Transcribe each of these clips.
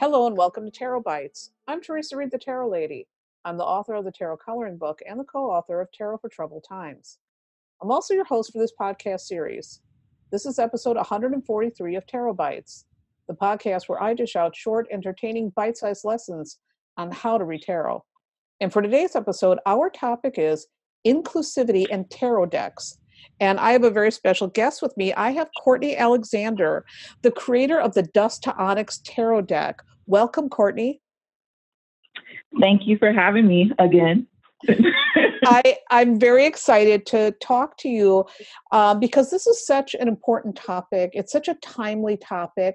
Hello and welcome to Tarot Bites. I'm Teresa Reed, the Tarot Lady. I'm the author of the Tarot Coloring Book and the co author of Tarot for Troubled Times. I'm also your host for this podcast series. This is episode 143 of Tarot Bites, the podcast where I dish out short, entertaining, bite sized lessons on how to read tarot. And for today's episode, our topic is inclusivity and tarot decks. And I have a very special guest with me. I have Courtney Alexander, the creator of the Dust to Onyx Tarot deck. Welcome, Courtney. Thank you for having me again. I, I'm very excited to talk to you um, because this is such an important topic. It's such a timely topic.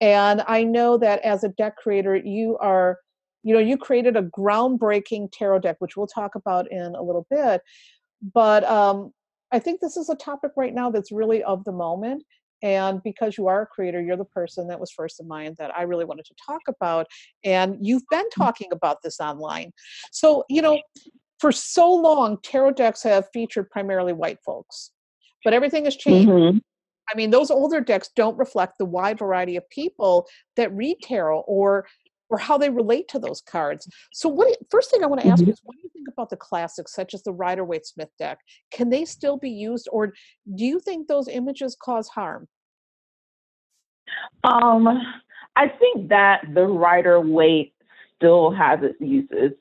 And I know that as a deck creator, you are, you know, you created a groundbreaking tarot deck, which we'll talk about in a little bit. But um, I think this is a topic right now that's really of the moment. And because you are a creator, you're the person that was first in mind that I really wanted to talk about. And you've been mm. talking about this online. So, you know, for so long, tarot decks have featured primarily white folks, but everything has changed. Mm-hmm. I mean, those older decks don't reflect the wide variety of people that read tarot or or how they relate to those cards. So, what first thing I want to ask mm-hmm. is, what do you think about the classics such as the Rider Waite Smith deck? Can they still be used, or do you think those images cause harm? Um, I think that the Rider Waite still has its uses.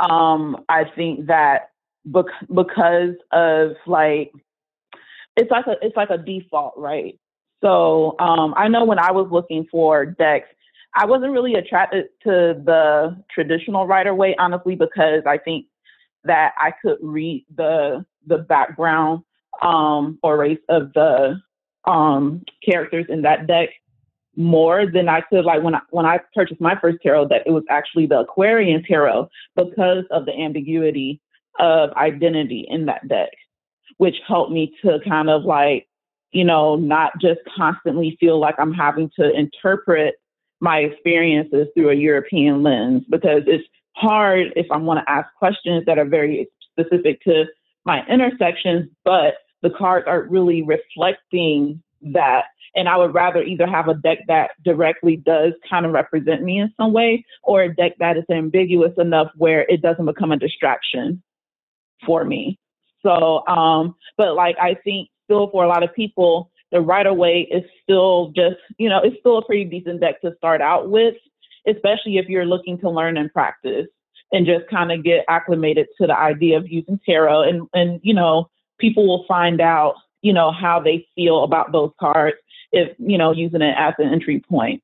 Um, I think that bec- because of like it's like a it's like a default, right? So um, I know when I was looking for decks, I wasn't really attracted to the traditional Rider Waite, honestly, because I think that I could read the the background um, or race of the um, characters in that deck more than I could like when I when I purchased my first tarot deck, it was actually the Aquarian tarot because of the ambiguity of identity in that deck, which helped me to kind of like, you know, not just constantly feel like I'm having to interpret my experiences through a European lens because it's hard if I want to ask questions that are very specific to my intersections, but the cards aren't really reflecting that. And I would rather either have a deck that directly does kind of represent me in some way or a deck that is ambiguous enough where it doesn't become a distraction for me. So, um, but like I think still for a lot of people, the Rider Waite is still just, you know, it's still a pretty decent deck to start out with, especially if you're looking to learn and practice and just kind of get acclimated to the idea of using tarot. And, and, you know, people will find out, you know, how they feel about those cards if, you know, using it as an entry point.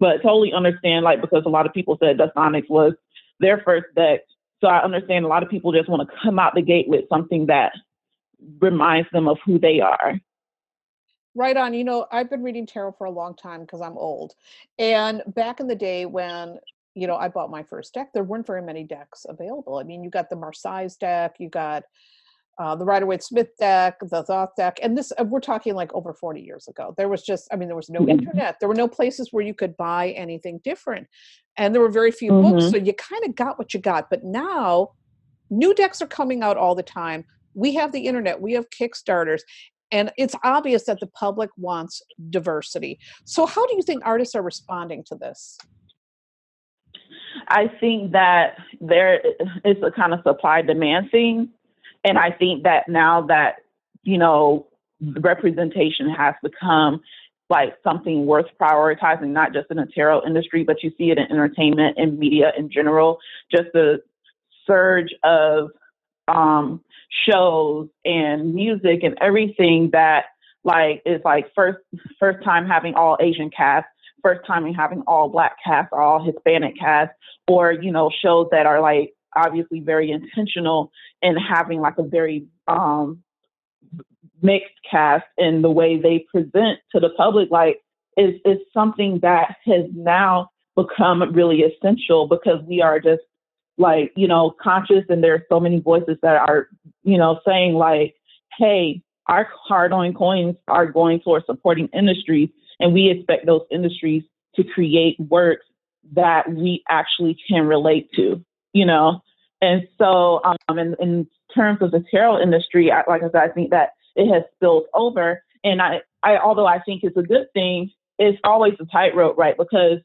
But totally understand, like, because a lot of people said Dust Onyx was their first deck. So I understand a lot of people just want to come out the gate with something that reminds them of who they are. Right on. You know, I've been reading tarot for a long time because I'm old. And back in the day when, you know, I bought my first deck, there weren't very many decks available. I mean, you got the Marseilles deck, you got uh, the Rider Waite Smith deck, the Thoth deck, and this uh, we're talking like over 40 years ago. There was just, I mean, there was no internet. There were no places where you could buy anything different, and there were very few mm-hmm. books, so you kind of got what you got. But now, new decks are coming out all the time. We have the internet, we have Kickstarters, and it's obvious that the public wants diversity. So, how do you think artists are responding to this? I think that there is a kind of supply demand thing. And I think that now that, you know, representation has become like something worth prioritizing, not just in the tarot industry, but you see it in entertainment and media in general, just the surge of um, shows and music and everything that like is like first first time having all Asian cast, first time having all black cast, all Hispanic cast, or you know shows that are like obviously very intentional in having like a very um, mixed cast in the way they present to the public. Like is is something that has now become really essential because we are just like you know conscious and there are so many voices that are you know saying like hey our hard earned coins are going towards supporting industries and we expect those industries to create works that we actually can relate to you know? And so um in, in terms of the tarot industry I, like i said i think that it has spilled over and i i although i think it's a good thing it's always a tightrope right? Because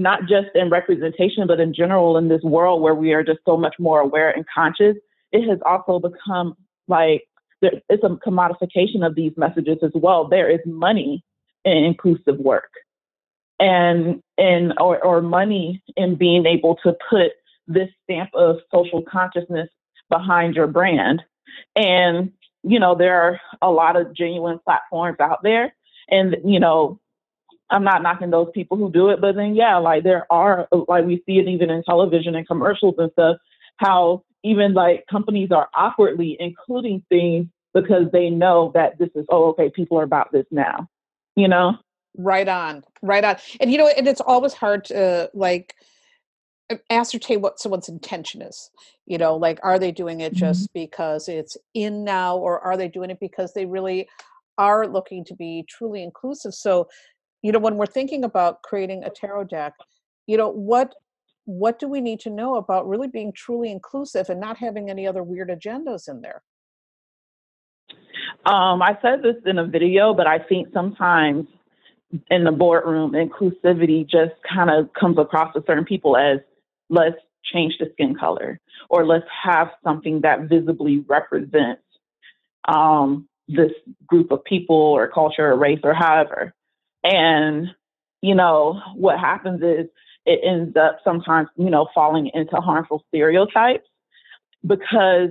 not just in representation, but in general in this world where we are just so much more aware and conscious, it has also become like there, it's a commodification of these messages as well. There is money in inclusive work and and or, or money in being able to put this stamp of social consciousness behind your brand. And, you know, there are a lot of genuine platforms out there. And, you know, I'm not knocking those people who do it, but then, yeah, like there are, like we see it even in television and commercials and stuff, how even like companies are awkwardly including things because they know that this is, oh, okay, people are about this now, you know? Right on, right on. And, you know, and it's always hard to like, ascertain what someone's intention is you know like are they doing it mm-hmm. just mm-hmm. because it's in now or are they doing it because they really are looking to be truly inclusive so you know when we're thinking about creating a tarot deck you know what what do we need to know about really being truly inclusive and not having any other weird agendas in there um, i said this in a video but i think sometimes in the boardroom inclusivity just kind of comes across to certain people as let's change the skin color or let's have something that visibly represents um, this group of people or culture or race or however. And, you know, what happens is it ends up sometimes, you know, falling into harmful stereotypes because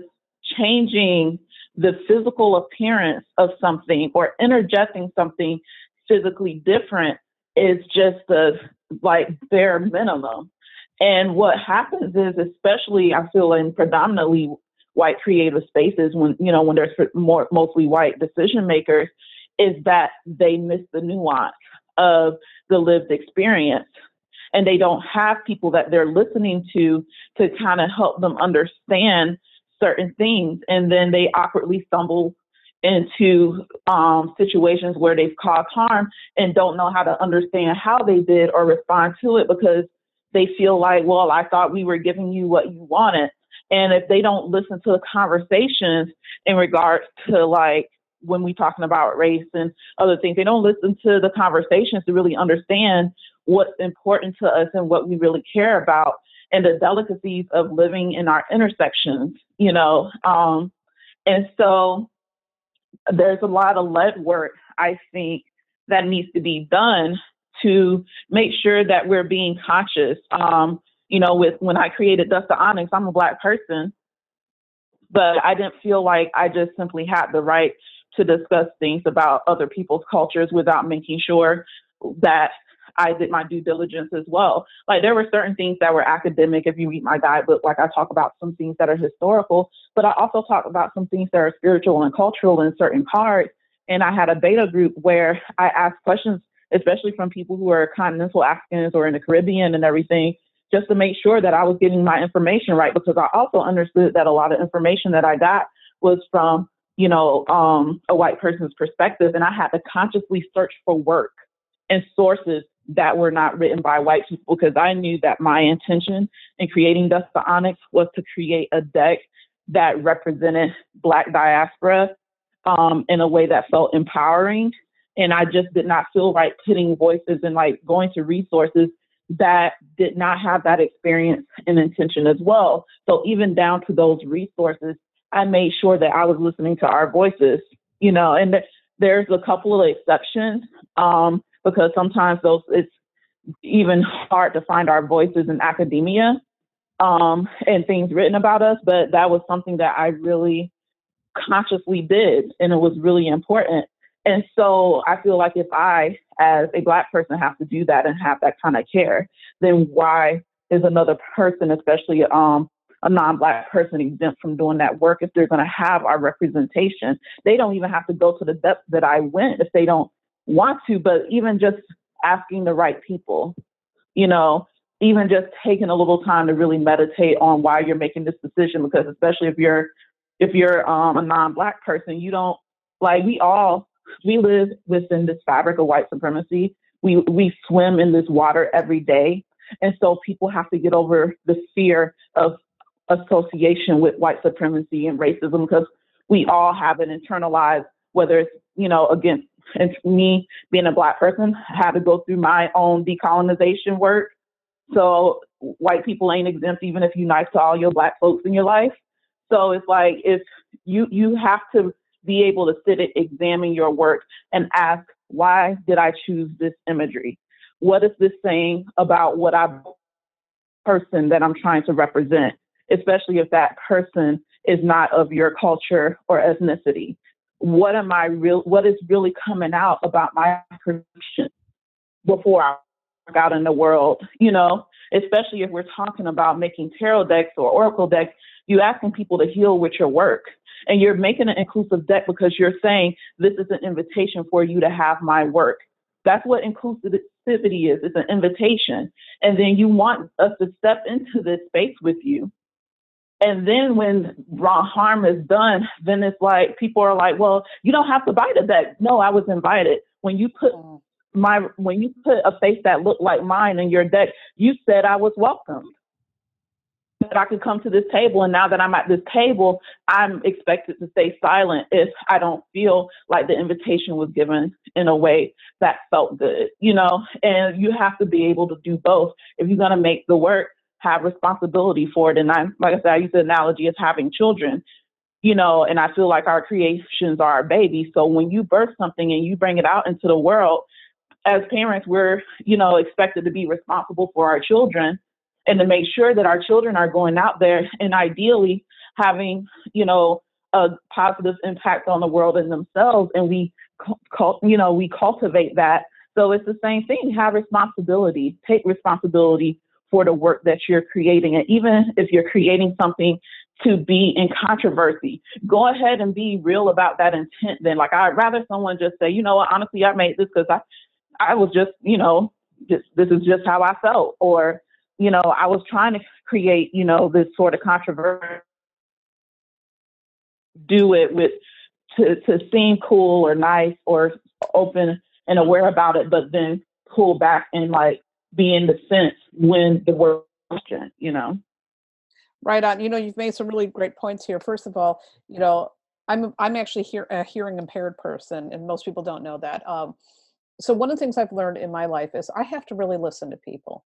changing the physical appearance of something or interjecting something physically different is just the like bare minimum. And what happens is, especially I feel in predominantly white creative spaces, when you know when there's more mostly white decision makers, is that they miss the nuance of the lived experience, and they don't have people that they're listening to to kind of help them understand certain things, and then they awkwardly stumble into um, situations where they've caused harm and don't know how to understand how they did or respond to it because they feel like, well, I thought we were giving you what you wanted. And if they don't listen to the conversations in regards to like when we talking about race and other things, they don't listen to the conversations to really understand what's important to us and what we really care about and the delicacies of living in our intersections, you know. Um, and so there's a lot of lead work, I think, that needs to be done to make sure that we're being conscious. Um, you know, with when I created Dust to Onyx, I'm a black person, but I didn't feel like I just simply had the right to discuss things about other people's cultures without making sure that I did my due diligence as well. Like there were certain things that were academic. If you read my guidebook, like I talk about some things that are historical, but I also talk about some things that are spiritual and cultural in certain parts. And I had a beta group where I asked questions especially from people who are continental Africans or in the Caribbean and everything, just to make sure that I was getting my information right because I also understood that a lot of information that I got was from, you know, um, a white person's perspective. And I had to consciously search for work and sources that were not written by white people because I knew that my intention in creating Dust to Onyx was to create a deck that represented Black diaspora um, in a way that felt empowering and I just did not feel right putting voices and like going to resources that did not have that experience and intention as well. So even down to those resources, I made sure that I was listening to our voices, you know, and there's a couple of exceptions um, because sometimes those it's even hard to find our voices in academia um, and things written about us. But that was something that I really consciously did, and it was really important. And so I feel like if I, as a Black person, have to do that and have that kind of care, then why is another person, especially um, a non-black person exempt from doing that work if they're going to have our representation they don't even have to go to the depth that i went if they don't want to but even just asking the right people you know even just taking a little time to really meditate on why you're making this decision because especially if you're if you're um, a non-black person you don't like we all we live within this fabric of white supremacy. We we swim in this water every day, and so people have to get over the fear of association with white supremacy and racism because we all have an internalized, whether it's you know against me being a black person, had to go through my own decolonization work So white people ain't exempt even if you're nice to all your black folks in your life. So it's like if you you have to be able to sit and examine your work and ask, why did I choose this imagery? What is this saying about what I person that I'm trying to represent, especially if that person is not of your culture or ethnicity? What am I real what is really coming out about my production before I work out in the world, you know? Especially if we're talking about making tarot decks or oracle decks, you asking people to heal with your work. And you're making an inclusive deck because you're saying this is an invitation for you to have my work. That's what inclusivity is. It's an invitation. And then you want us to step into this space with you. And then when wrong harm is done, then it's like people are like, well, you don't have to buy the deck. No, I was invited. When you put mm. my when you put a face that looked like mine in your deck, you said I was welcomed that I could come to this table. And now that I'm at this table, I'm expected to stay silent if I don't feel like the invitation was given in a way that felt good, you know? And you have to be able to do both. If you're going to make the work, have responsibility for it. And I, like I said, I use the analogy as having children, you know, and I feel like our creations are our babies. So when you birth something and you bring it out into the world, as parents, we're, you know, expected to be responsible for our children and to make sure that our children are going out there and ideally having, you know, a positive impact on the world and themselves. And we, you know, we cultivate that. So it's the same thing. Have responsibility. Take responsibility for the work that you're creating. And even if you're creating something to be in controversy, go ahead and be real about that intent. Then, like, I'd rather someone just say, you know what, honestly, I made this because I, I was just, you know, just this is just how I felt, or you know, I was trying to create, you know, this sort of controversy, do it with to to seem cool or nice or open and aware about it, but then pull back and like be in the sense when the word question, you know. Right on. You know, you've made some really great points here. First of all, you know, I'm I'm actually hear, a hearing impaired person, and most people don't know that. Um, so one of the things I've learned in my life is I have to really listen to people.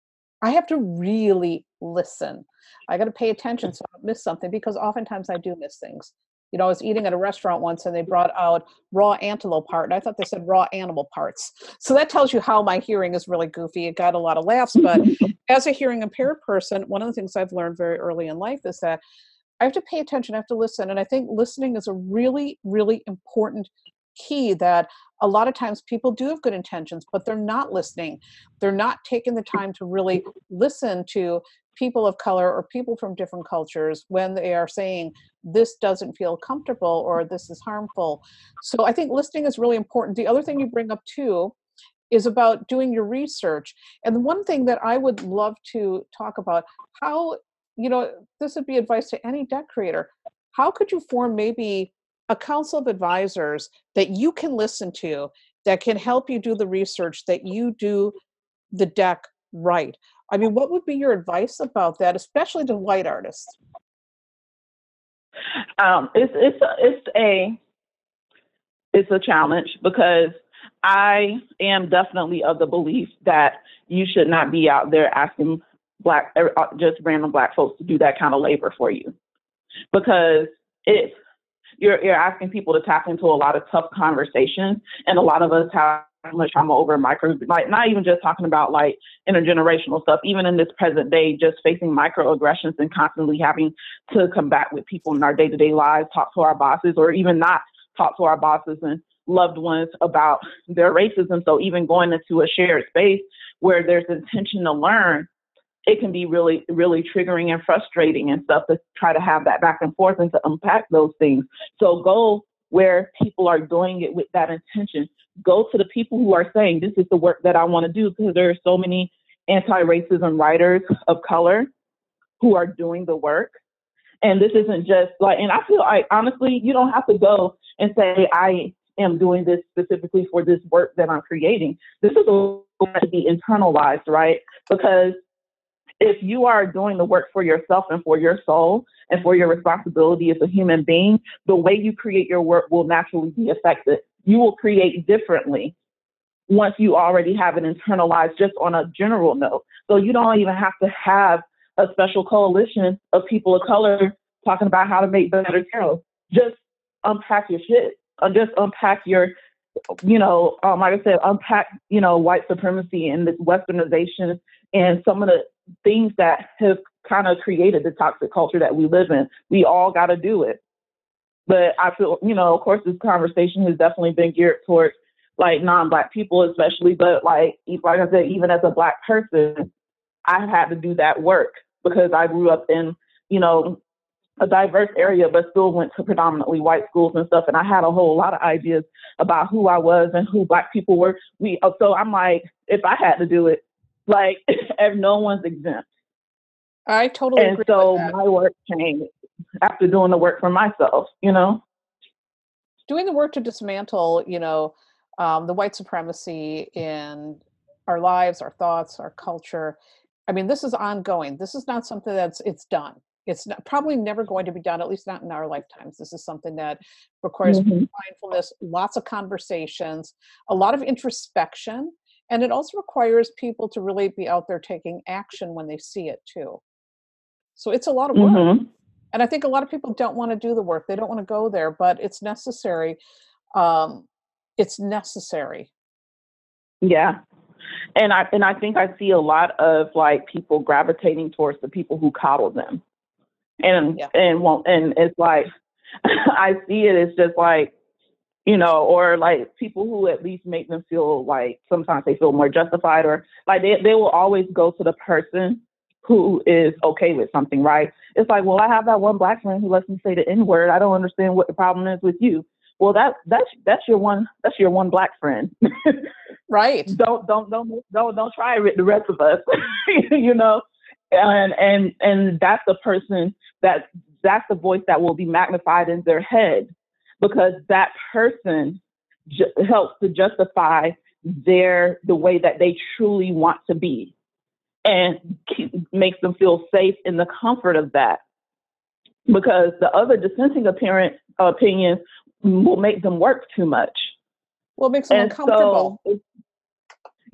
I have to really listen. I got to pay attention so I don't miss something because oftentimes I do miss things. You know, I was eating at a restaurant once and they brought out raw antelope part, and I thought they said raw animal parts. So that tells you how my hearing is really goofy. It got a lot of laughs, but as a hearing impaired person, one of the things I've learned very early in life is that I have to pay attention, I have to listen. And I think listening is a really, really important key that a lot of times people do have good intentions, but they're not listening. They're not taking the time to really listen to people of color or people from different cultures when they are saying this doesn't feel comfortable or this is harmful. So I think listening is really important. The other thing you bring up too is about doing your research. And the one thing that I would love to talk about how you know this would be advice to any deck creator. How could you form maybe a council of advisors that you can listen to that can help you do the research that you do the deck right i mean what would be your advice about that especially to white artists? Um, it's it's a, it's a it's a challenge because I am definitely of the belief that you should not be out there asking black er, uh, just random black folks to do that kind of labor for you. Because it's you're you're asking people to tap into a lot of tough conversations, and a lot of us have much trauma over micro, like not even just talking about like intergenerational stuff, even in this present day, just facing microaggressions and constantly having to combat with people in our day to day lives, talk to our bosses, or even not talk to our bosses and loved ones about their racism. So even going into a shared space where there's intention to learn, it can be really, really triggering and frustrating and stuff to try to have that back and forth and to unpack those things. So go where people are doing it with that intention. Go to the people who are saying, this is the work that I want to do, because there are so many anti racism writers of color who are doing the work. And this isn't just like, and I feel like honestly, you don't have to go and say, I am doing this specifically for this work that I'm creating. This is going to be internalized, right? Because if you are doing the work for yourself and for your soul and for your responsibility as a human being, the way you create your work will naturally be affected. You will create differently once you already have it internalized just on a general note. So you don't even have to have a special coalition of people of color talking about how to make better cereal. Just unpack your shit. Uh, just unpack your, you know, um, like I said, unpack, you know, white supremacy and the westernization and some of the things that have kind of created the toxic culture that we live in. We all got to do it. But I feel, you know, of course, this conversation has definitely been geared towards like non-black people, especially. But like, like I said, even as a black person, I had to do that work because I grew up in, you know, a diverse area, but still went to predominantly white schools and stuff. And I had a whole lot of ideas about who I was and who black people were. We so I'm like, if I had to do it, like, if no one's exempt. I totally and so my work changed after doing the work for myself. You know, doing the work to dismantle, you know, um, the white supremacy in our lives, our thoughts, our culture. I mean, this is ongoing. This is not something that's it's done it's not, probably never going to be done, at least not in our lifetimes. This is something that requires mm-hmm. mindfulness, lots of conversations, a lot of introspection, and it also requires people to really be out there taking action when they see it too. So it's a lot of work. Mm-hmm. And I think a lot of people don't want to do the work. They don't want to go there, but it's necessary. Um, it's necessary. Yeah. And I and I think I see a lot of like people gravitating towards the people who coddle them and yeah. and won't and it's like I see it as just like you know, or like people who at least make them feel like sometimes they feel more justified or like they they will always go to the person who is okay with something, right? It's like, well, I have that one black friend who lets me say the N word. I don't understand what the problem is with you. Well, that that's that's your one that's your one black friend. right. Don't don't don't don't don't try it with the rest of us. you know and and and that's the person that that's the voice that will be magnified in their head because that person ju- helps to justify their the way that they truly want to be and keep, makes them feel safe in the comfort of that. Because the other dissenting apparent opinions will make them work too much. Well it makes them and uncomfortable. so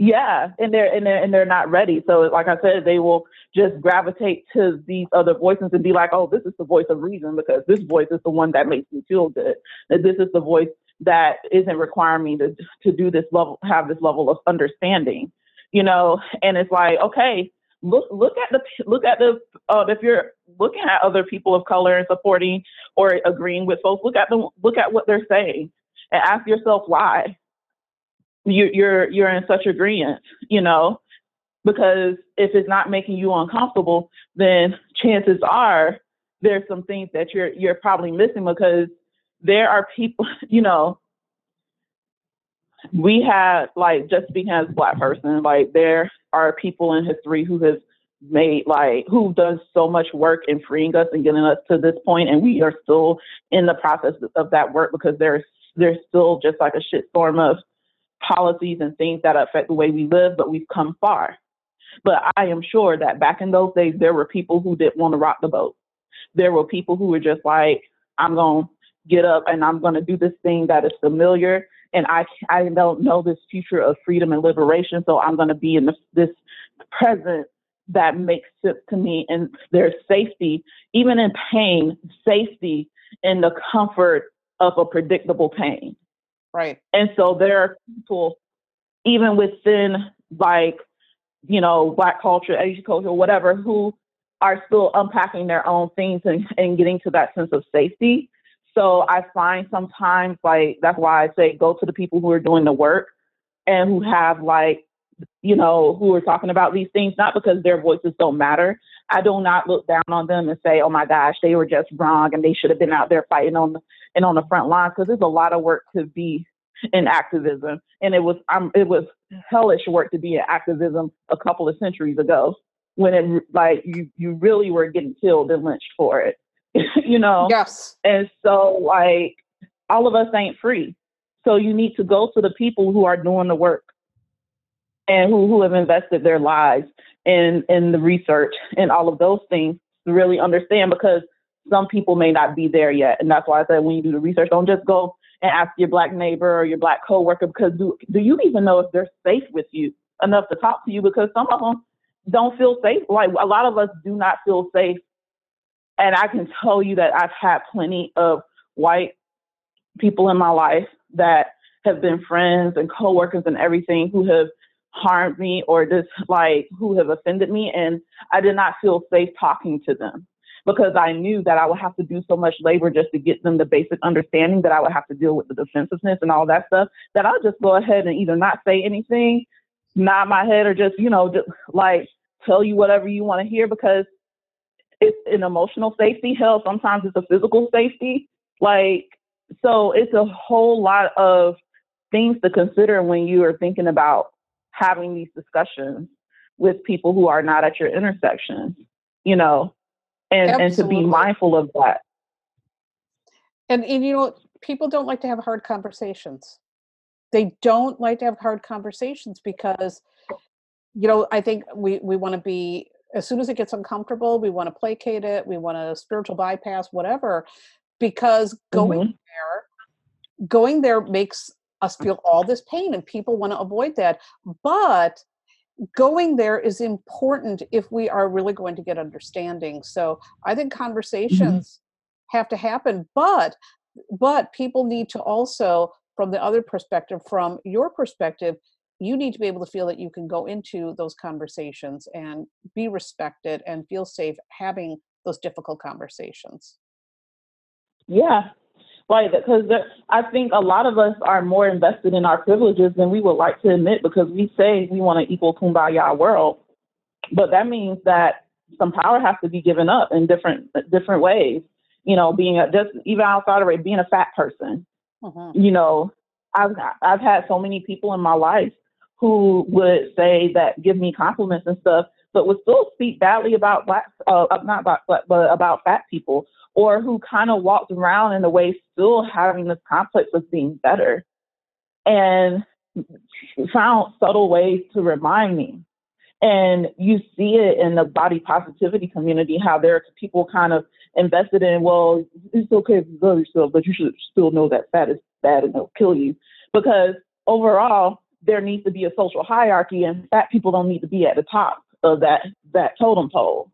yeah, and they're and they're and they're not ready. So, like I said, they will just gravitate to these other voices and be like, "Oh, this is the voice of reason because this voice is the one that makes me feel good. And this is the voice that isn't requiring me to to do this level, have this level of understanding." You know, and it's like, okay, look look at the look at the uh, if you're looking at other people of color and supporting or agreeing with folks, look at them, look at what they're saying, and ask yourself why you're you're you're in such agreement, you know, because if it's not making you uncomfortable, then chances are there's some things that you're you're probably missing because there are people, you know, we had like just speaking as a black person, like there are people in history who has made like who does so much work in freeing us and getting us to this point and we are still in the process of that work because there's there's still just like a shitstorm of policies and things that affect the way we live, but we've come far. But I am sure that back in those days, there were people who didn't want to rock the boat. There were people who were just like, I'm going to get up and I'm going to do this thing that is familiar. And I, I don't know this future of freedom and liberation. So I'm going to be in this, this present that makes sense to me. And there's safety, even in pain, safety in the comfort of a predictable pain. Right. And so there are people, even within like, you know, black culture, Asian culture, whatever, who are still unpacking their own things and, and getting to that sense of safety. So I find sometimes like that's why I say go to the people who are doing the work and who have like, you know, who are talking about these things, not because their voices don't matter. I do not look down on them and say, oh my gosh, they were just wrong and they should have been out there fighting on the and on the front lines because there's a lot of work to be in activism, and it was um, it was hellish work to be in activism a couple of centuries ago when it like you you really were getting killed and lynched for it, you know. Yes. And so like all of us ain't free, so you need to go to the people who are doing the work and who who have invested their lives in in the research and all of those things to really understand because some people may not be there yet. And that's why I said when you do the research, don't just go and ask your black neighbor or your black coworker because do, do you even know if they're safe with you enough to talk to you because some of them don't feel safe. Like a lot of us do not feel safe. And I can tell you that I've had plenty of white people in my life that have been friends and coworkers and everything who have harmed me or just like who have offended me and I did not feel safe talking to them because I knew that I would have to do so much labor just to get them the basic understanding that I would have to deal with the defensiveness and all that stuff that I'll just go ahead and either not say anything, nod my head, or just, you know, just like tell you whatever you want to hear because it's an emotional safety. Hell, sometimes it's a physical safety. Like, so it's a whole lot of things to consider when you are thinking about having these discussions with people who are not at your intersection, you know, and, and to be mindful of that. And, and, you know, people don't like to have hard conversations. They don't like to have hard conversations because, you know, I think we, we want to be, as soon as it gets uncomfortable, we want to placate it, we want to spiritual bypass, whatever, because going mm-hmm. there, going there makes us feel all this pain and people want to avoid that. But going there is important if we are really going to get understanding so i think mm-hmm. conversations mm-hmm. have to happen but but people need to also from the other perspective from your perspective you need to be able to feel that you can go into those conversations and be respected and feel safe having those difficult conversations yeah Right, because I think a lot of us are more invested in our privileges than we would like to admit because we say we want an equal kumbaya world, but that means that some power has to be given up in different different ways. You know, being a, just even outside of it, being a fat person. Mm-hmm. You know, I've I've had so many people in my life who would say that give me compliments and stuff, but would still speak badly about black, uh, not about, but, but about fat people or who kind of walked around in a way still having this complex of being better and found subtle ways to remind me. And you see it in the body positivity community, how there are people kind of invested in, well, it's okay if you love yourself, but you should still know that fat is bad and it'll kill you. Because overall, there needs to be a social hierarchy and fat people don't need to be at the top of that, that totem pole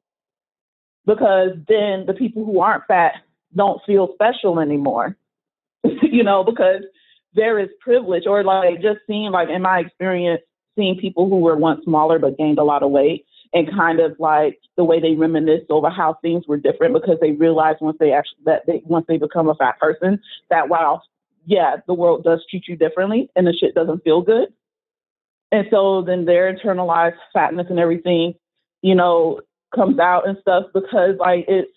because then the people who aren't fat don't feel special anymore. you know, because there is privilege or like just seeing like in my experience, seeing people who were once smaller but gained a lot of weight and kind of like the way they reminisce over how things were different because they realize once they actually that they once they become a fat person that while yeah the world does treat you differently and the shit doesn't feel good and so then their internalized fatness and everything you know comes out and stuff because like it's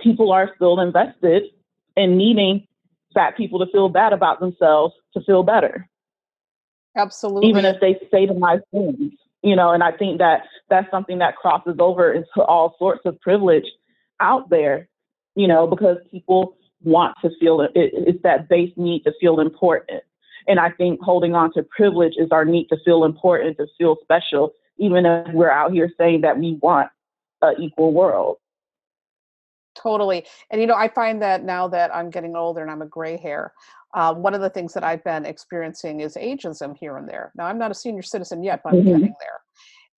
people are still invested in needing fat people to feel bad about themselves to feel better. Absolutely. Even if they say the nice things, you know, and I think that that's something that crosses over into all sorts of privilege out there, you know, because people want to feel it. It's that base need to feel important. And I think holding on to privilege is our need to feel important, to feel special, even if we're out here saying that we want an equal world. Totally. And, you know, I find that now that I'm getting older and I'm a gray hair, uh, one of the things that I've been experiencing is ageism here and there. Now, I'm not a senior citizen yet, but I'm mm-hmm. getting there.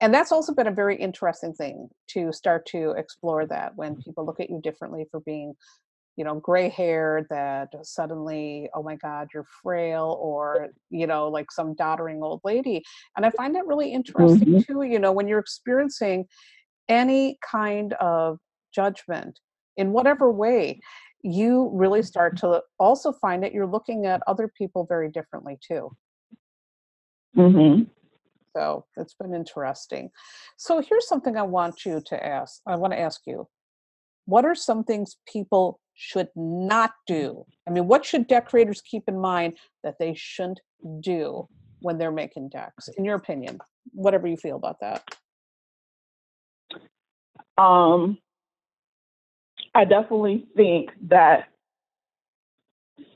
And that's also been a very interesting thing to start to explore that when people look at you differently for being, you know, gray haired, that suddenly, oh my God, you're frail, or, you know, like some doddering old lady. And I find that really interesting mm-hmm. too, you know, when you're experiencing any kind of judgment in whatever way you really start to also find that you're looking at other people very differently too mm-hmm. so it's been interesting so here's something i want you to ask i want to ask you what are some things people should not do. I mean what should decorators keep in mind that they shouldn't do when they're making decks in your opinion? Whatever you feel about that. Um, I definitely think that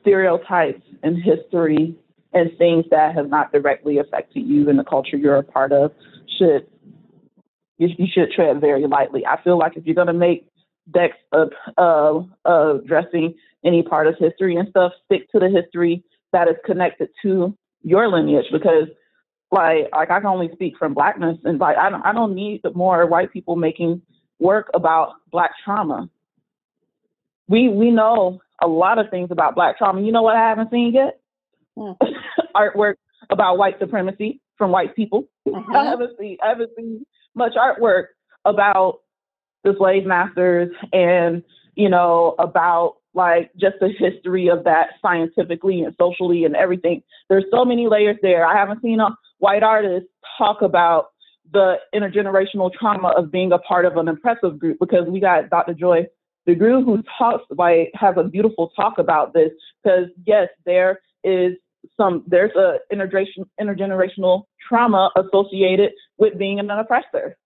stereotypes and history and things that have not directly affected you and the culture you're a part of should you, you should tread very lightly. I feel like if you're going to make decks of uh, uh, addressing any part of history and stuff, stick to the history that is connected to your lineage because like like I can only speak from blackness and like I don't I don't need more white people making work about black trauma. We we know a lot of things about black trauma. You know what I haven't seen yet? Mm. Artwork about white supremacy from white people. Mm-hmm. I haven't seen I haven't seen much artwork about the slave masters and you know about like just the history of that scientifically and socially and everything. There's so many layers there. I haven't seen a white artist talk about the intergenerational trauma of being a part of an oppressive group because we got Dr. Joy DeGruy who talks like has a beautiful talk about this because yes, there is some there's a intergeneration intergenerational trauma associated with being an oppressor.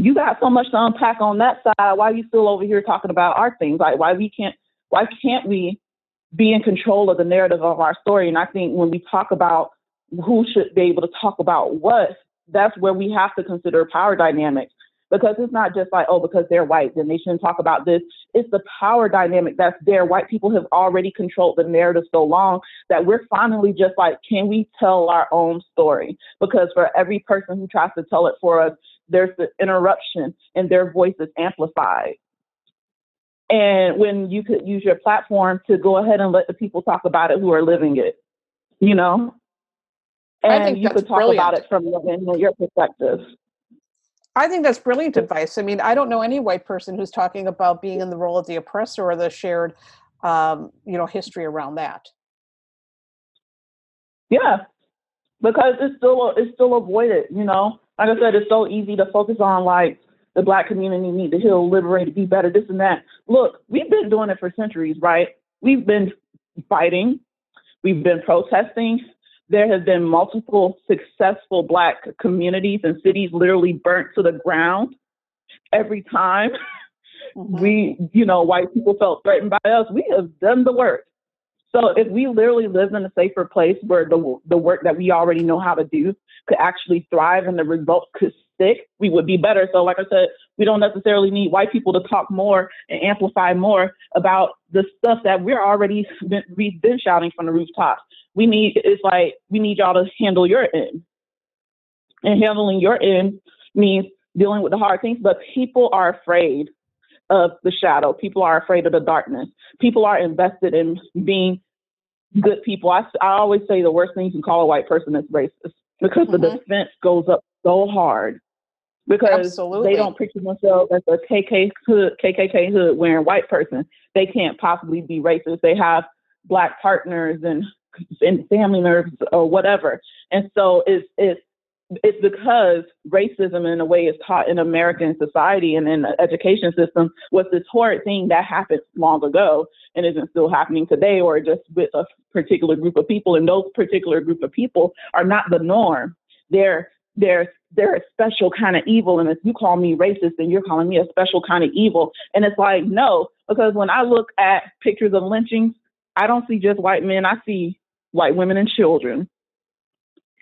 You got so much to unpack on that side. Why are you still over here talking about our things? Like why we can't why can't we be in control of the narrative of our story? And I think when we talk about who should be able to talk about what, that's where we have to consider power dynamics because it's not just like, oh, because they're white, then they shouldn't talk about this. It's the power dynamic that's there. White people have already controlled the narrative so long that we're finally just like, can we tell our own story? Because for every person who tries to tell it for us, there's the interruption and their voice is amplified. And when you could use your platform to go ahead and let the people talk about it who are living it, you know? And you could talk brilliant. about it from your perspective. I think that's brilliant advice. I mean, I don't know any white person who's talking about being in the role of the oppressor or the shared, um, you know, history around that. Yeah, because it's still it's still avoided. You know, like I said, it's so easy to focus on like the black community need to heal, liberate, be better, this and that. Look, we've been doing it for centuries, right? We've been fighting, we've been protesting, there have been multiple successful Black communities and cities literally burnt to the ground every time mm-hmm. we, you know, white people felt threatened by us. We have done the work. So if we literally lived in a safer place where the the work that we already know how to do could actually thrive and the results could stick, we would be better. So like I said, we don't necessarily need white people to talk more and amplify more about the stuff that we're already been, we've been shouting from the rooftops we need it's like we need y'all to handle your end. And handling your end means dealing with the hard things, but people are afraid of the shadow. People are afraid of the darkness. People are invested in being good people. I, I always say the worst thing you can call a white person is racist because mm-hmm. the defense goes up so hard because Absolutely. they don't picture themselves as a KK hood, KKK hood wearing white person. They can't possibly be racist. They have black partners and and family members or whatever. And so it's it's it's because racism in a way is taught in American society and in the education system was this horrid thing that happened long ago and isn't still happening today or just with a particular group of people and those particular group of people are not the norm. They're they're they're a special kind of evil and if you call me racist then you're calling me a special kind of evil. And it's like no, because when I look at pictures of lynchings, I don't see just white men, I see white women and children.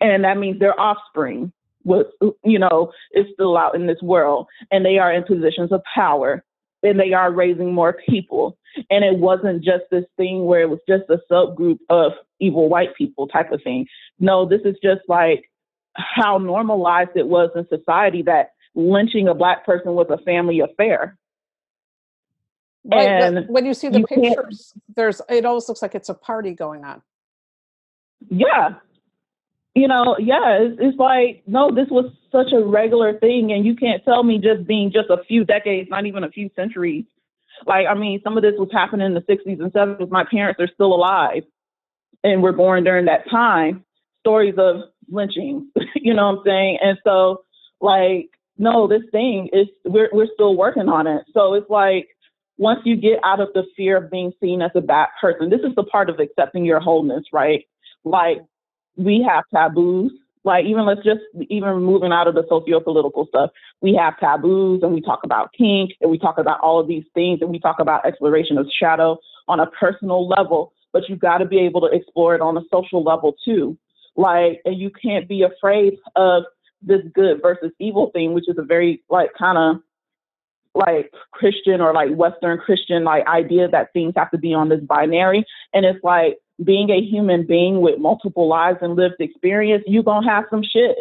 And that means their offspring was, you know, is still out in this world and they are in positions of power and they are raising more people. And it wasn't just this thing where it was just a subgroup of evil white people type of thing. No, this is just like how normalized it was in society that lynching a black person was a family affair. and when you see the you pictures, there's it almost looks like it's a party going on yeah you know yeah it's, it's like no this was such a regular thing and you can't tell me just being just a few decades not even a few centuries. Like i mean some of this was happening in the 60s and 70s my parents are still alive and were born during that time. Stories of lynching you know what i'm saying? And so like no this thing is we're, we're still working on it. So it's like once you get out of the fear of being seen as a bad person this is the part of accepting your wholeness right? Like we have taboos. Like even let's just even moving out of the socio-political stuff, we have taboos and we talk about kink and we talk about all of these things and we talk about exploration of shadow on a personal level, but you've got to be able to explore it on a social level too. Like and you can't be afraid of this good versus evil thing, which is a very like kind of like Christian or like Western Christian like idea that things have to be on this binary. And it's like being a human being with multiple lives and lived experience, you're gonna have some shit.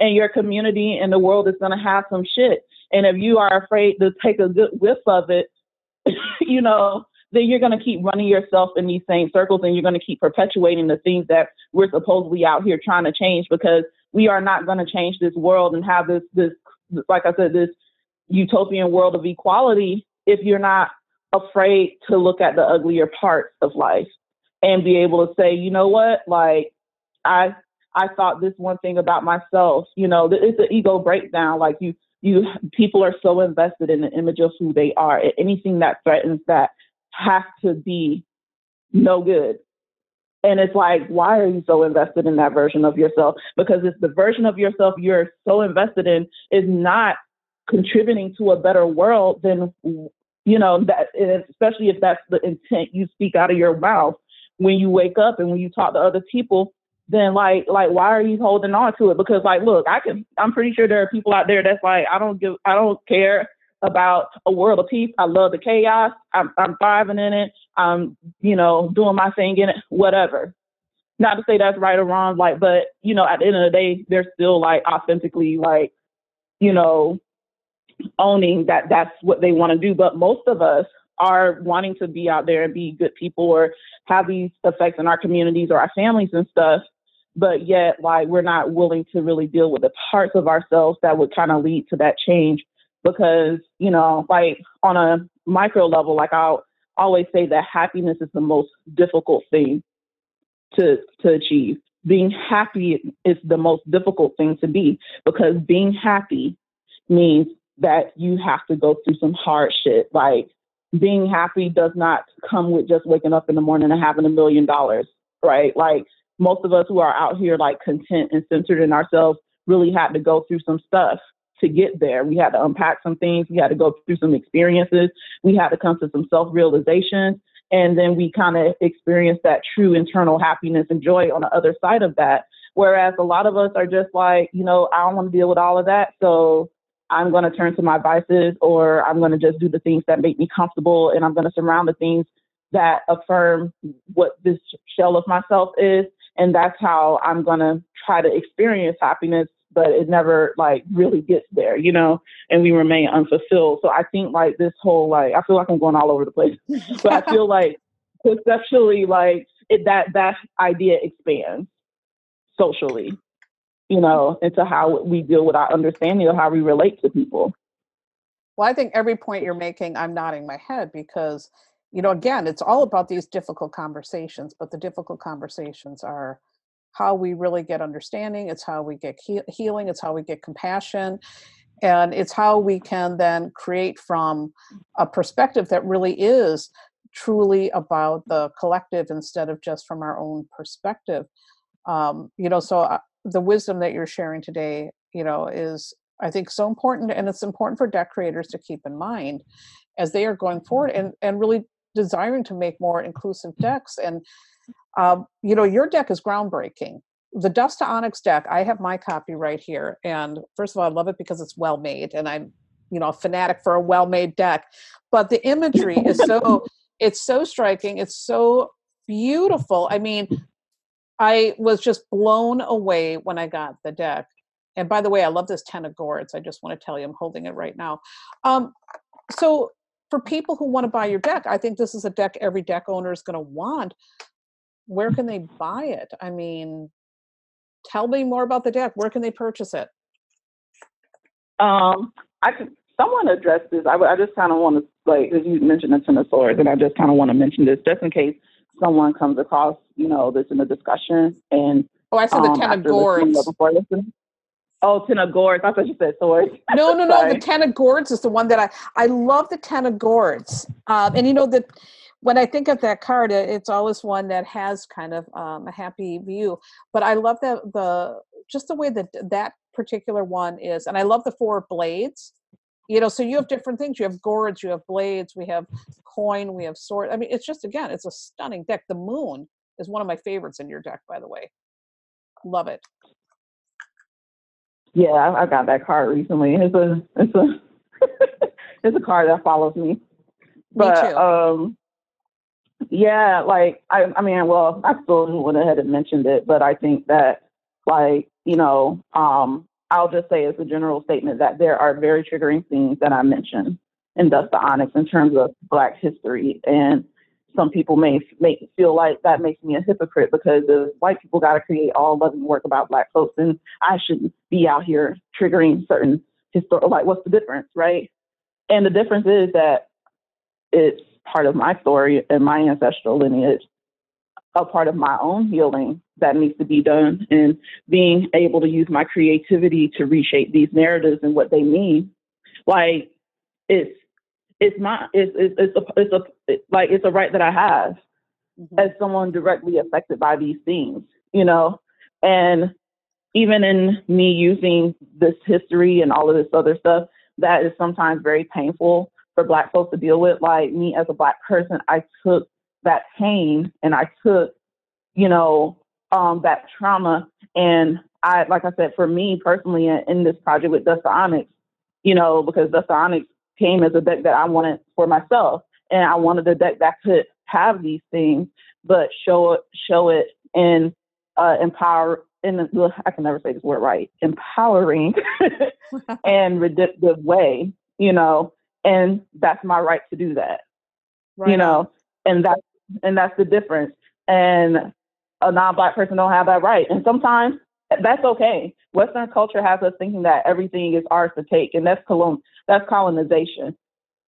And your community and the world is gonna have some shit. And if you are afraid to take a good whiff of it, you know, then you're going to keep running yourself in these same circles and you're going to keep perpetuating the things that we're supposedly out here trying to change because we are not going to change this world and have this this like I said this utopian world of equality if you're not afraid to look at the uglier parts of life and be able to say, you know what, like I I thought this one thing about myself, you know, it's an ego breakdown. Like you you people are so invested in the image of who they are. Anything that threatens that has to be no good. And it's like, why are you so invested in that version of yourself? Because it's the version of yourself you're so invested in is not contributing to a better world, then you know that, especially if that's the intent you speak out of your mouth when you wake up and when you talk to other people. Then like like why are you holding on to it? Because like look, I can I'm pretty sure there are people out there that's like I don't give I don't care about a world of peace. I love the chaos. I'm, I'm thriving in it. I'm, you know, doing my thing in it, whatever. Not to say that's right or wrong, like, but, you know, at the end of the day, they're still like authentically, like, you know, owning that that's what they want to do. But most of us are wanting to be out there and be good people or have these effects in our communities or our families and stuff. But yet, like, we're not willing to really deal with the parts of ourselves that would kind of lead to that change because, you know, like on a micro level, like I'll always say that happiness is the most difficult thing to to achieve. Being happy is the most difficult thing to be because being happy means that you have to go through some hard shit. Like being happy does not come with just waking up in the morning and having a million dollars, right? Like most of us who are out here like content and centered in ourselves really had to go through some stuff to get there. We had to unpack some things. We had to go through some experiences. We had to come to some self realizations. And then we kind of experienced that true internal happiness and joy on the other side of that. Whereas a lot of us are just like, you know, I don't want to deal with all of that. So I'm going to turn to my vices or I'm going to just do the things that make me comfortable and I'm going to surround the things that affirm what this shell of myself is. And that's how I'm going to try to experience happiness but it never like really gets there, you know, and we remain unfulfilled. So I think like this whole like I feel like I'm going all over the place, but I feel like conceptually like it, that that idea expands socially, you know, into how we deal with our understanding of how we relate to people. Well, I think every point you're making, I'm nodding my head because, you know, again, it's all about these difficult conversations, but the difficult conversations are how we really get understanding it's how we get he- healing it's how we get compassion and it's how we can then create from a perspective that really is truly about the collective instead of just from our own perspective um, you know so uh, the wisdom that you're sharing today you know is i think so important and it's important for deck creators to keep in mind as they are going forward and and really desiring to make more inclusive decks and um, you know, your deck is groundbreaking. The Dust to Onyx deck, I have my copy right here. And first of all, I love it because it's well made, and I'm, you know, a fanatic for a well made deck. But the imagery is so, it's so striking. It's so beautiful. I mean, I was just blown away when I got the deck. And by the way, I love this Ten of Gourds. I just want to tell you, I'm holding it right now. Um, so for people who want to buy your deck, I think this is a deck every deck owner is going to want where can they buy it? I mean, tell me more about the deck. Where can they purchase it? Um, I could. Someone addressed this. I, I just kind of want to like, as you mentioned the Ten of Swords, and I just kind of want to mention this just in case someone comes across, you know, this in a discussion. And oh, I said the um, Ten of Gourds. Oh, Ten of Gourds. I thought you said swords. No, no, no. the Ten of Gourds is the one that I I love. The Ten of Gourds, um, and you know that when I think of that card, it's always one that has kind of um, a happy view. But I love the the just the way that that particular one is, and I love the four blades. You know, so you have different things. You have gourds, you have blades, we have coin, we have sword. I mean, it's just again, it's a stunning deck. The moon is one of my favorites in your deck, by the way. Love it. Yeah, I got that card recently. It's a it's a it's a car that follows me. But me too. um yeah, like I I mean, well, I still went ahead and mentioned it, but I think that like, you know, um, I'll just say as a general statement that there are very triggering things that I mentioned in Dust to Onyx in terms of Black history. And some people may make feel like that makes me a hypocrite because white people got to create all loving work about Black folks, and I shouldn't be out here triggering certain historical. Like, what's the difference, right? And the difference is that it's part of my story and my ancestral lineage, a part of my own healing that needs to be done, and being able to use my creativity to reshape these narratives and what they mean. Like, it's it's my it's it's, it's a it's a it's like it's a right that I have mm-hmm. as someone directly affected by these things, you know, and even in me using this history and all of this other stuff, that is sometimes very painful for Black folks to deal with. Like me as a Black person, I took that pain and I took, you know, um, that trauma. And I, like I said, for me personally, in, in this project with Dust Onyx, you know, because Dust Onyx came as a deck that I wanted for myself. And I wanted a deck that could have these things, but show it, show it in uh, empower in the, I can never say this word right, empowering and redemptive way, you know, and that's my right to do that, right you know, and that's and that's the difference. And a non-black person don't have that right, and sometimes that's okay. Western culture has us thinking that everything is ours to take, and that's colon that's colonization.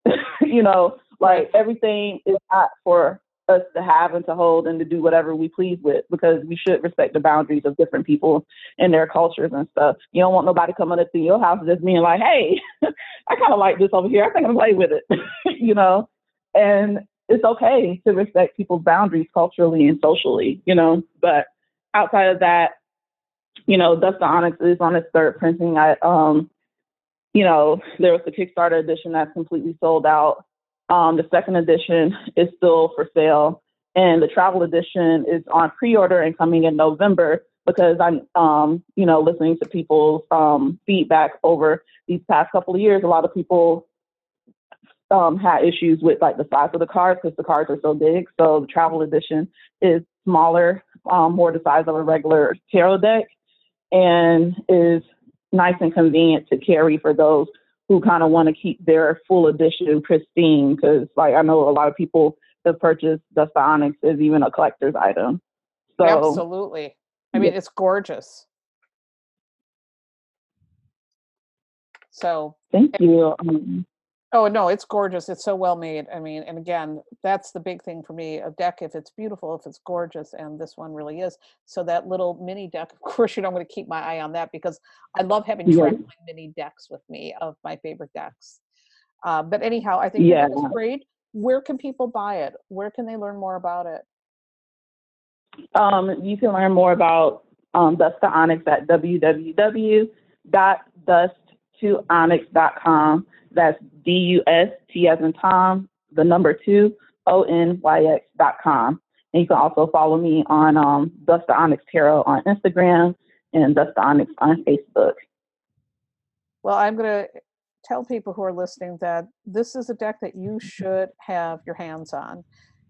you know, like everything is not for us to have and to hold and to do whatever we please with because we should respect the boundaries of different people and their cultures and stuff. You don't want nobody coming up to your house just being like, hey, I kind of like this over here. I think I'm to play with it, you know? And it's okay to respect people's boundaries culturally and socially, you know? But outside of that, you know, Dust to Onyx is on its third printing. I, um, you know, there was the Kickstarter edition that's completely sold out. Um, the second edition is still for sale, and the travel edition is on pre-order and coming in November because I'm, um, you know, listening to people's um, feedback over these past couple of years. A lot of people um, had issues with like the size of the cards because the cards are so big. So the travel edition is smaller, um, more the size of a regular tarot deck and is nice and convenient to carry for those who kind of want to keep their full edition pristine. Because, like, I know a lot of people have purchased the Onyx as even a collector's item. So, absolutely. I mean, yeah. it's gorgeous. So, thank you. Um, Oh no, it's gorgeous. It's so well made. I mean, and again, that's the big thing for me. A deck, if it's beautiful, if it's gorgeous, and this one really is. So that little mini deck, of course, you know, I'm going to keep my eye on that because I love having yeah. mini decks with me of my favorite decks. Uh, but anyhow, I think yeah. it's great. Where can people buy it? Where can they learn more about it? Um, you can learn more about um, Dust to Onyx at www.dust2onyx.com. That's D U S T as in Tom, the number two, O N Y X dot com. And you can also follow me on um, Dust to Onyx Tarot on Instagram and Dust to Onyx on Facebook. Well, I'm going to tell people who are listening that this is a deck that you should have your hands on.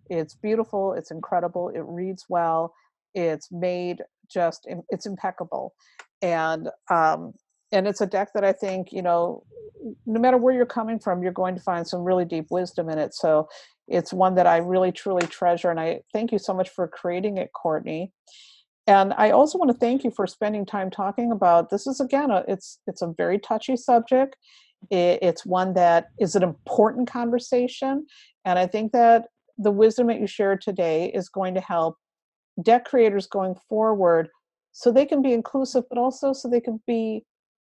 It's beautiful, it's incredible, it reads well, it's made just, it's impeccable. And um, and it's a deck that I think, you know, no matter where you're coming from, you're going to find some really deep wisdom in it. So it's one that I really truly treasure. And I thank you so much for creating it, Courtney. And I also want to thank you for spending time talking about this is again a, it's it's a very touchy subject. It, it's one that is an important conversation. And I think that the wisdom that you shared today is going to help deck creators going forward so they can be inclusive, but also so they can be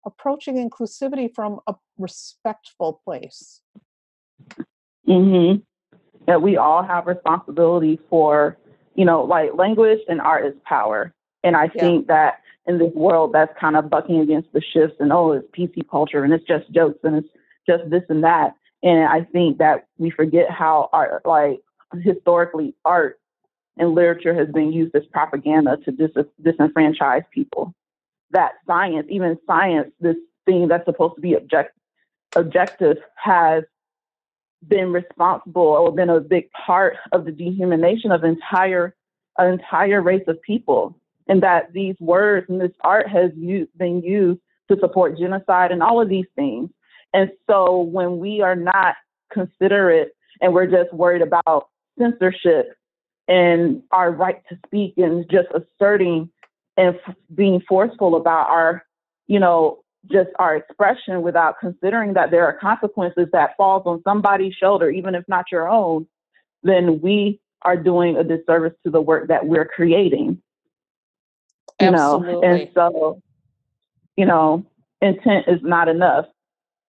approaching inclusivity from a respectful place. Mhm. That we all have responsibility for, you know, like language and art is power. And I yeah. think that in this world that's kind of bucking against the shifts and oh, it's PC culture and it's just jokes and it's just this and that. And I think that we forget how art, like historically, art and literature has been used as propaganda to dis- disenfranchise people that science, even science, this thing that's supposed to be object, objective, has been responsible or been a big part of the dehumanization of entire an entire race of people, and that these words and this art has been used to support genocide and all of these things. And so when we are not considerate and we're just worried about censorship and our right to speak and just asserting and f- being forceful about our, you know, just our expression without considering that there are consequences that falls on somebody's shoulder, even if not your own, then we are doing a disservice to the work that we're creating. You Absolutely. know, and so, you know, intent is not enough.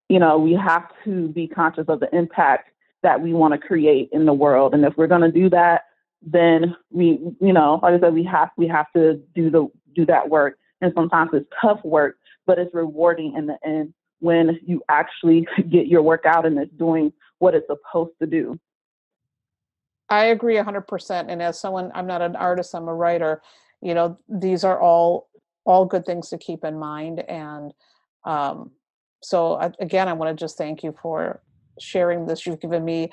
You know, we have to be conscious of the impact that we want to create in the world. And if we're going to do that, then we, you know, like I said, we have we have to do the do that work. And sometimes it's tough work, but it's rewarding in the end when you actually get your work out and it's doing what it's supposed to do. I agree 100%. And as someone, I'm not an artist, I'm a writer, you know, these are all all good things to keep in mind. And um, so, again, I want to just thank you for sharing this. You've given me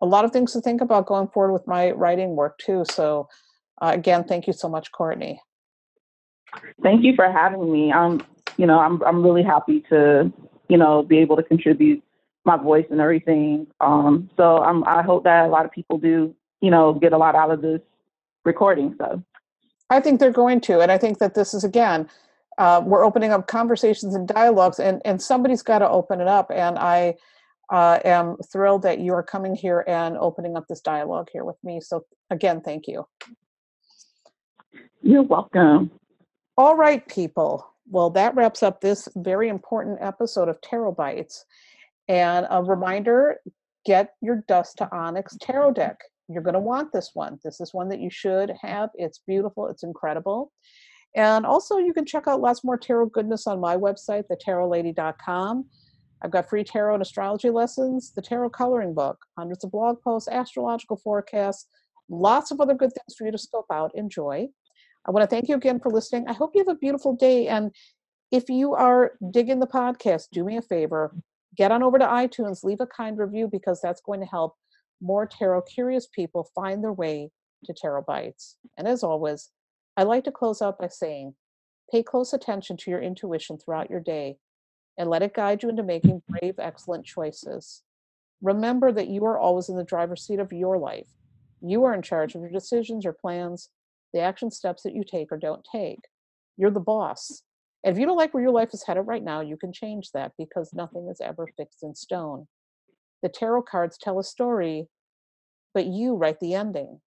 a lot of things to think about going forward with my writing work too. So, uh, again, thank you so much, Courtney. Thank you for having me. I'm, you know, I'm I'm really happy to, you know, be able to contribute my voice and everything. Um, so I'm I hope that a lot of people do, you know, get a lot out of this recording. So I think they're going to, and I think that this is again, uh, we're opening up conversations and dialogues, and and somebody's got to open it up, and I. Uh, am thrilled that you are coming here and opening up this dialogue here with me. So, again, thank you. You're welcome. All right, people. Well, that wraps up this very important episode of Tarot Bites. And a reminder get your Dust to Onyx tarot deck. You're going to want this one. This is one that you should have. It's beautiful, it's incredible. And also, you can check out lots more tarot goodness on my website, thetarotlady.com. I've got free tarot and astrology lessons, the tarot coloring book, hundreds of blog posts, astrological forecasts, lots of other good things for you to scope out. Enjoy. I want to thank you again for listening. I hope you have a beautiful day. And if you are digging the podcast, do me a favor get on over to iTunes, leave a kind review because that's going to help more tarot curious people find their way to Tarot Bites. And as always, I like to close out by saying pay close attention to your intuition throughout your day and let it guide you into making brave, excellent choices. Remember that you are always in the driver's seat of your life. You are in charge of your decisions, your plans, the action steps that you take or don't take. You're the boss. And if you don't like where your life is headed right now, you can change that because nothing is ever fixed in stone. The tarot cards tell a story, but you write the ending.